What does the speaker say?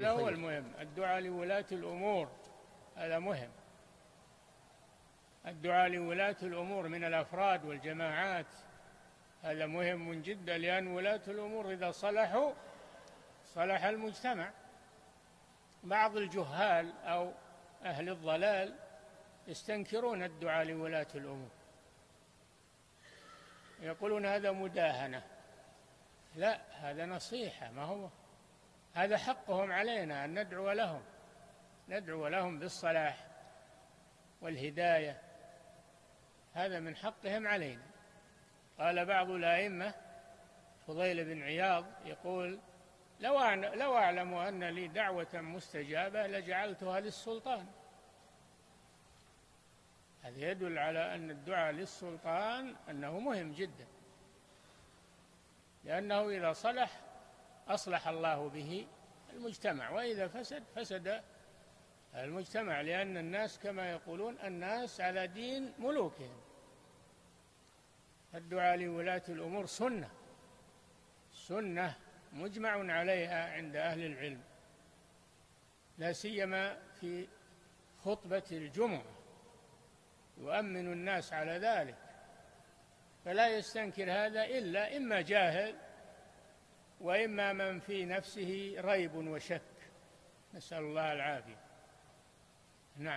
هذا هو المهم الدعاء لولاة الأمور. هذا مهم. الدعاء لولاة الأمور من الأفراد والجماعات. هذا مهم جدا لأن ولاة الأمور إذا صلحوا صلح المجتمع. بعض الجهال أو أهل الضلال يستنكرون الدعاء لولاة الأمور. يقولون هذا مداهنة. لا هذا نصيحة ما هو؟ هذا حقهم علينا أن ندعو لهم ندعو لهم بالصلاح والهداية. هذا من حقهم علينا. قال بعض الأئمة فضيل بن عياض يقول لو لو أعلم أن لي دعوة مستجابة لجعلتها للسلطان. هذا يدل على أن الدعاء للسلطان أنه مهم جدا لأنه إذا صلح أصلح الله به المجتمع وإذا فسد فسد المجتمع لأن الناس كما يقولون الناس على دين ملوكهم. الدعاء لولاة الأمور سنة. سنة مجمع عليها عند أهل العلم. لا سيما في خطبة الجمعة. يؤمن الناس على ذلك. فلا يستنكر هذا إلا إما جاهل وإما من في نفسه ريب وشك. نسأل الله العافية. نعم.